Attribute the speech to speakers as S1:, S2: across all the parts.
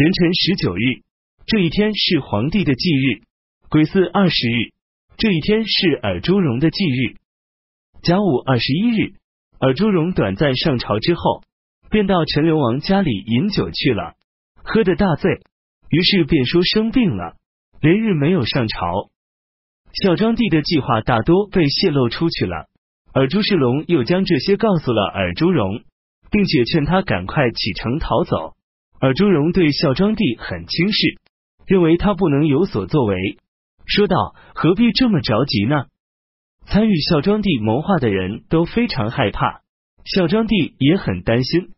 S1: 壬辰十九日，这一天是皇帝的忌日；癸巳二十日，这一天是尔朱荣的忌日；甲午二十一日，尔朱荣短暂上朝之后，便到陈留王家里饮酒去了，喝得大醉，于是便说生病了，连日没有上朝。孝庄帝的计划大多被泄露出去了，而朱世龙又将这些告诉了尔朱荣，并且劝他赶快启程逃走。尔朱荣对孝庄帝很轻视，认为他不能有所作为，说道：“何必这么着急呢？”参与孝庄帝谋划的人都非常害怕，孝庄帝也很担心。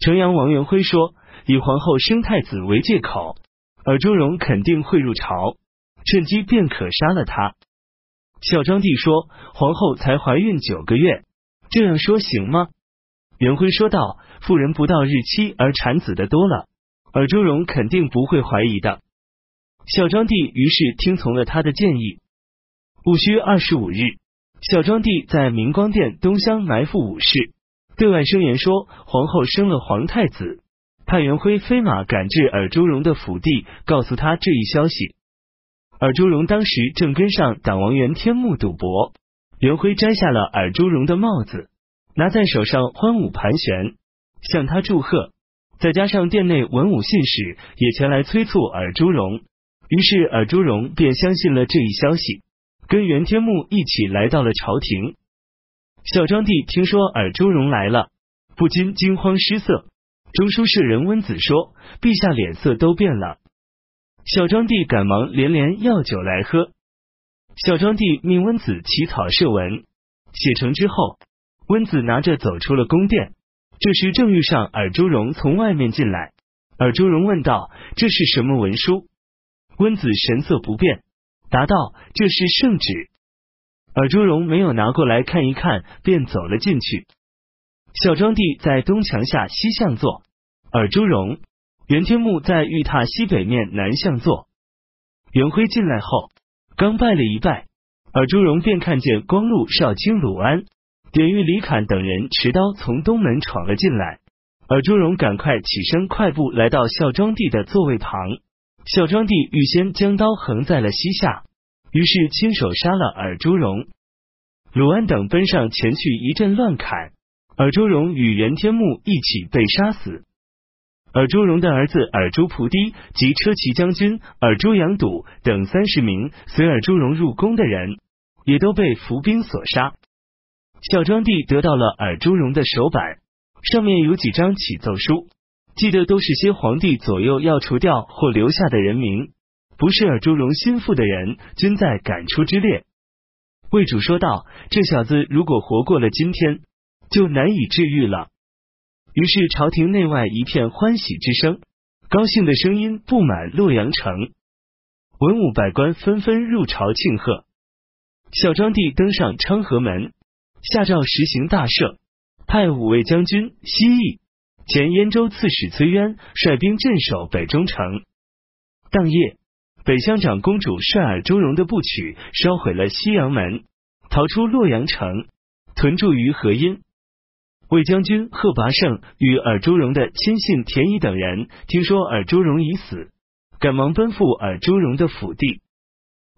S1: 城阳王元辉说：“以皇后生太子为借口，尔朱荣肯定会入朝。”趁机便可杀了他。孝庄帝说：“皇后才怀孕九个月，这样说行吗？”元辉说道：“妇人不到日期而产子的多了，尔朱荣肯定不会怀疑的。”孝庄帝于是听从了他的建议。戊戌二十五日，孝庄帝在明光殿东厢埋伏武士，对外声言说皇后生了皇太子，派元辉飞马赶至尔朱荣的府邸，告诉他这一消息。尔朱荣当时正跟上党王元天穆赌博，元辉摘下了尔朱荣的帽子，拿在手上欢舞盘旋，向他祝贺。再加上殿内文武信使也前来催促尔朱荣，于是尔朱荣便相信了这一消息，跟元天穆一起来到了朝廷。孝庄帝听说尔朱荣来了，不禁惊慌失色。中书舍人温子说：“陛下脸色都变了。”孝庄帝赶忙连连要酒来喝。孝庄帝命温子起草敕文，写成之后，温子拿着走出了宫殿。这时正遇上尔朱荣从外面进来。尔朱荣问道：“这是什么文书？”温子神色不变，答道：“这是圣旨。”尔朱荣没有拿过来看一看，便走了进去。孝庄帝在东墙下西向坐，尔朱荣。袁天穆在玉榻西北面南向坐，袁辉进来后，刚拜了一拜，尔朱荣便看见光禄少卿鲁安、典狱李侃等人持刀从东门闯了进来。尔朱荣赶快起身，快步来到孝庄帝的座位旁。孝庄帝预先将刀横在了膝下，于是亲手杀了尔朱荣。鲁安等奔上前去，一阵乱砍，尔朱荣与袁天穆一起被杀死。尔朱荣的儿子尔朱蒲棣及车骑将军尔朱阳笃等三十名随尔朱荣入宫的人，也都被伏兵所杀。孝庄帝得到了尔朱荣的手板，上面有几张启奏书，记得都是些皇帝左右要除掉或留下的人名，不是尔朱荣心腹的人，均在赶出之列。魏主说道：“这小子如果活过了今天，就难以治愈了。”于是朝廷内外一片欢喜之声，高兴的声音布满洛阳城，文武百官纷纷入朝庆贺。孝庄帝登上昌河门，下诏实行大赦，派五位将军西翼、前燕州刺史崔渊率兵镇守北中城。当夜，北乡长公主率尔朱荣的部曲烧毁了西阳门，逃出洛阳城，屯驻于河阴。魏将军贺拔胜与尔朱荣的亲信田乙等人听说尔朱荣已死，赶忙奔赴尔朱荣的府邸。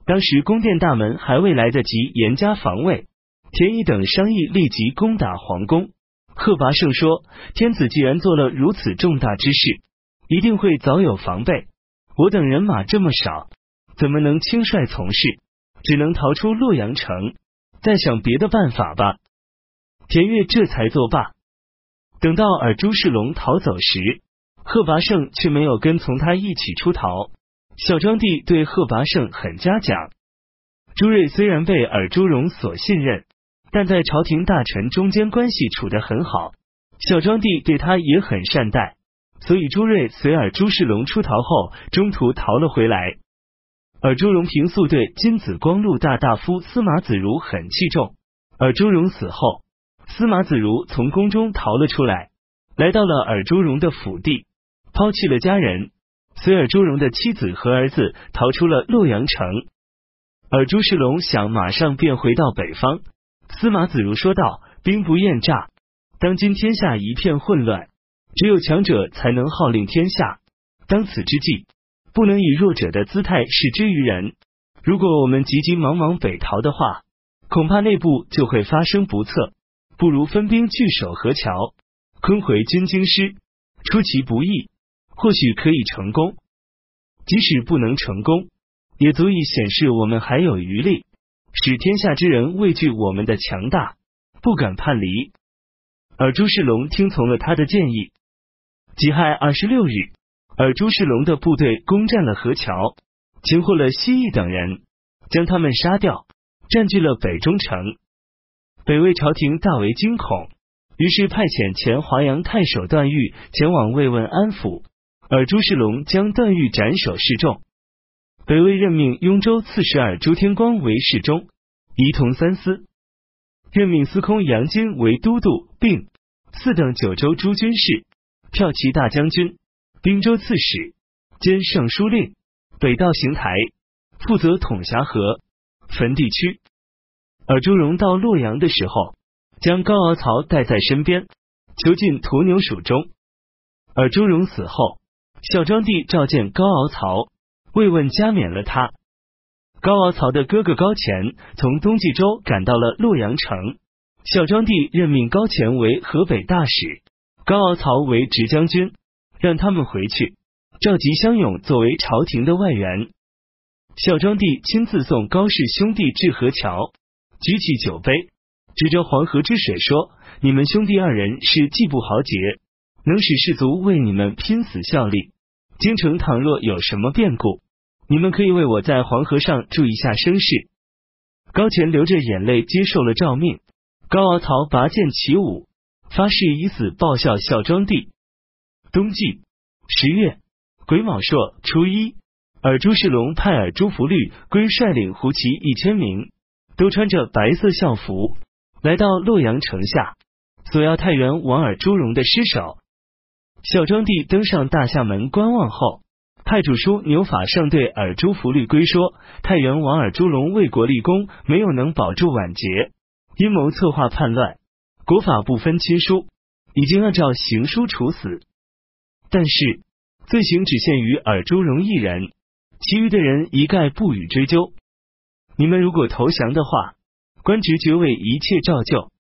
S1: 当时宫殿大门还未来得及严加防卫，田乙等商议立即攻打皇宫。贺拔胜说：“天子既然做了如此重大之事，一定会早有防备。我等人马这么少，怎么能轻率从事？只能逃出洛阳城，再想别的办法吧。”田悦这才作罢。等到尔朱世龙逃走时，贺拔胜却没有跟从他一起出逃。孝庄帝对贺拔胜很嘉奖。朱瑞虽然被尔朱荣所信任，但在朝廷大臣中间关系处得很好，孝庄帝对他也很善待，所以朱瑞随尔朱世龙出逃后，中途逃了回来。尔朱荣平素对金子光禄大大夫司马子如很器重，尔朱荣死后。司马子如从宫中逃了出来，来到了尔朱荣的府邸，抛弃了家人，随尔朱荣的妻子和儿子逃出了洛阳城。尔朱世龙想马上便回到北方，司马子如说道：“兵不厌诈，当今天下一片混乱，只有强者才能号令天下。当此之际，不能以弱者的姿态视之于人。如果我们急急忙忙北逃的话，恐怕内部就会发生不测。不如分兵据守河桥，坤回军京师，出其不意，或许可以成功。即使不能成功，也足以显示我们还有余力，使天下之人畏惧我们的强大，不敢叛离。而朱世龙听从了他的建议。己亥二十六日，而朱世龙的部队攻占了河桥，擒获了西翼等人，将他们杀掉，占据了北中城。北魏朝廷大为惊恐，于是派遣前华阳太守段誉前往慰问安抚，而朱世龙将段誉斩首示众。北魏任命雍州刺史尔朱天光为侍中，仪同三司；任命司空杨坚为都督，并四等九州诸军事、骠骑大将军、滨州刺史兼尚书令、北道行台，负责统辖河汾地区。而朱荣到洛阳的时候，将高敖曹带在身边，囚禁驼牛署中。而朱荣死后，孝庄帝召见高敖曹，慰问加冕了他。高敖曹的哥哥高乾从东冀州赶到了洛阳城，孝庄帝任命高乾为河北大使，高敖曹为直将军，让他们回去，召集乡勇作为朝廷的外援。孝庄帝亲自送高氏兄弟至河桥。举起酒杯，指着黄河之水说：“你们兄弟二人是季布豪杰，能使士卒为你们拼死效力。京城倘若有什么变故，你们可以为我在黄河上助一下声势。”高乾流着眼泪接受了诏命。高敖曹拔剑起舞，发誓以死报效孝庄帝。冬季十月癸卯朔初一，尔朱世龙派尔朱福律归率领胡骑一千名。都穿着白色校服，来到洛阳城下，索要太原王尔朱荣的尸首。孝庄帝登上大厦门观望后，派主书牛法上对尔朱福律归说：太原王尔朱荣为国立功，没有能保住晚节，阴谋策划叛乱，国法不分亲疏，已经按照刑书处死。但是罪行只限于尔朱荣一人，其余的人一概不予追究。你们如果投降的话，官职爵位一切照旧。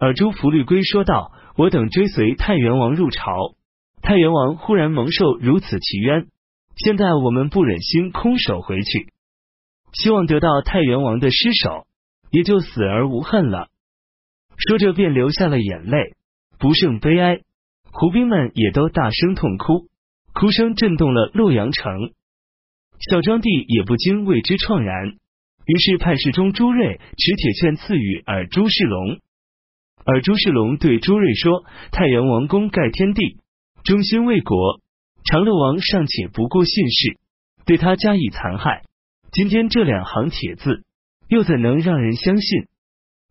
S1: 尔朱福律归说道：“我等追随太原王入朝，太原王忽然蒙受如此奇冤，现在我们不忍心空手回去，希望得到太原王的尸首，也就死而无恨了。”说着便流下了眼泪，不胜悲哀。胡兵们也都大声痛哭，哭声震动了洛阳城。孝庄帝也不禁为之怆然。于是派侍中朱瑞持铁券赐予尔朱世龙，尔朱世龙对朱瑞说：“太原王公盖天地，忠心为国，长乐王尚且不顾信事，对他加以残害。今天这两行帖字，又怎能让人相信？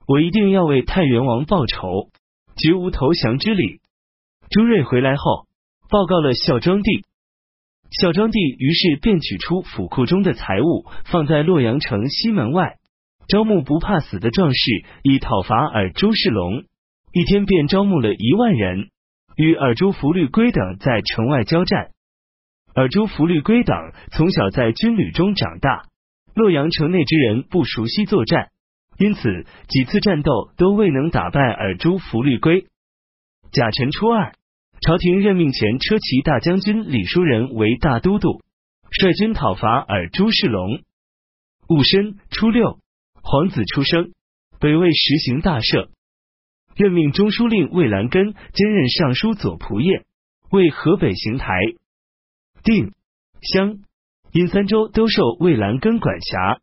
S1: 我一定要为太原王报仇，绝无投降之理。”朱瑞回来后，报告了孝庄帝。孝庄帝于是便取出府库中的财物，放在洛阳城西门外，招募不怕死的壮士，以讨伐尔朱世龙。一天便招募了一万人，与尔朱福律归等在城外交战。尔朱福律归等从小在军旅中长大，洛阳城内之人不熟悉作战，因此几次战斗都未能打败尔朱福律归。甲辰初二。朝廷任命前车骑大将军李叔仁为大都督，率军讨伐尔朱世龙。戊申初六，皇子出生，北魏实行大赦，任命中书令魏兰根兼任尚书左仆射，为河北行台。定襄、阴三州都受魏兰根管辖。